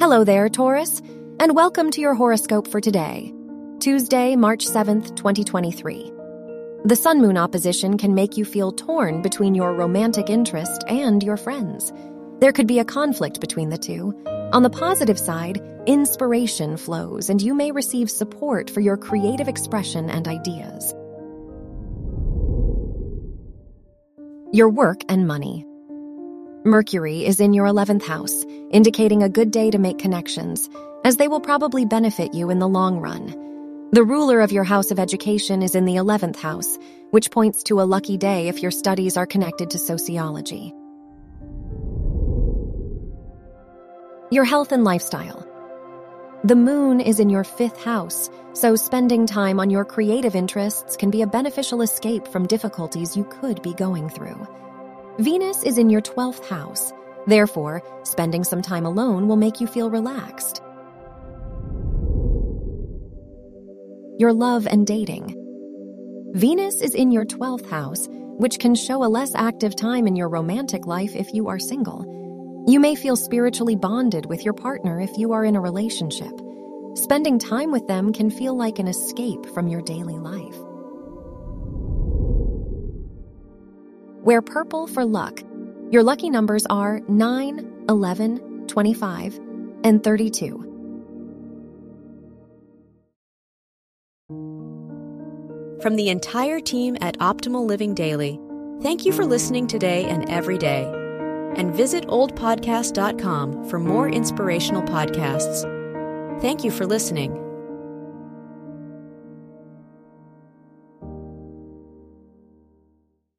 Hello there, Taurus, and welcome to your horoscope for today, Tuesday, March 7th, 2023. The Sun Moon opposition can make you feel torn between your romantic interest and your friends. There could be a conflict between the two. On the positive side, inspiration flows and you may receive support for your creative expression and ideas. Your work and money. Mercury is in your 11th house, indicating a good day to make connections, as they will probably benefit you in the long run. The ruler of your house of education is in the 11th house, which points to a lucky day if your studies are connected to sociology. Your health and lifestyle. The moon is in your fifth house, so spending time on your creative interests can be a beneficial escape from difficulties you could be going through. Venus is in your 12th house. Therefore, spending some time alone will make you feel relaxed. Your love and dating. Venus is in your 12th house, which can show a less active time in your romantic life if you are single. You may feel spiritually bonded with your partner if you are in a relationship. Spending time with them can feel like an escape from your daily life. Wear purple for luck. Your lucky numbers are 9, 11, 25, and 32. From the entire team at Optimal Living Daily, thank you for listening today and every day. And visit oldpodcast.com for more inspirational podcasts. Thank you for listening.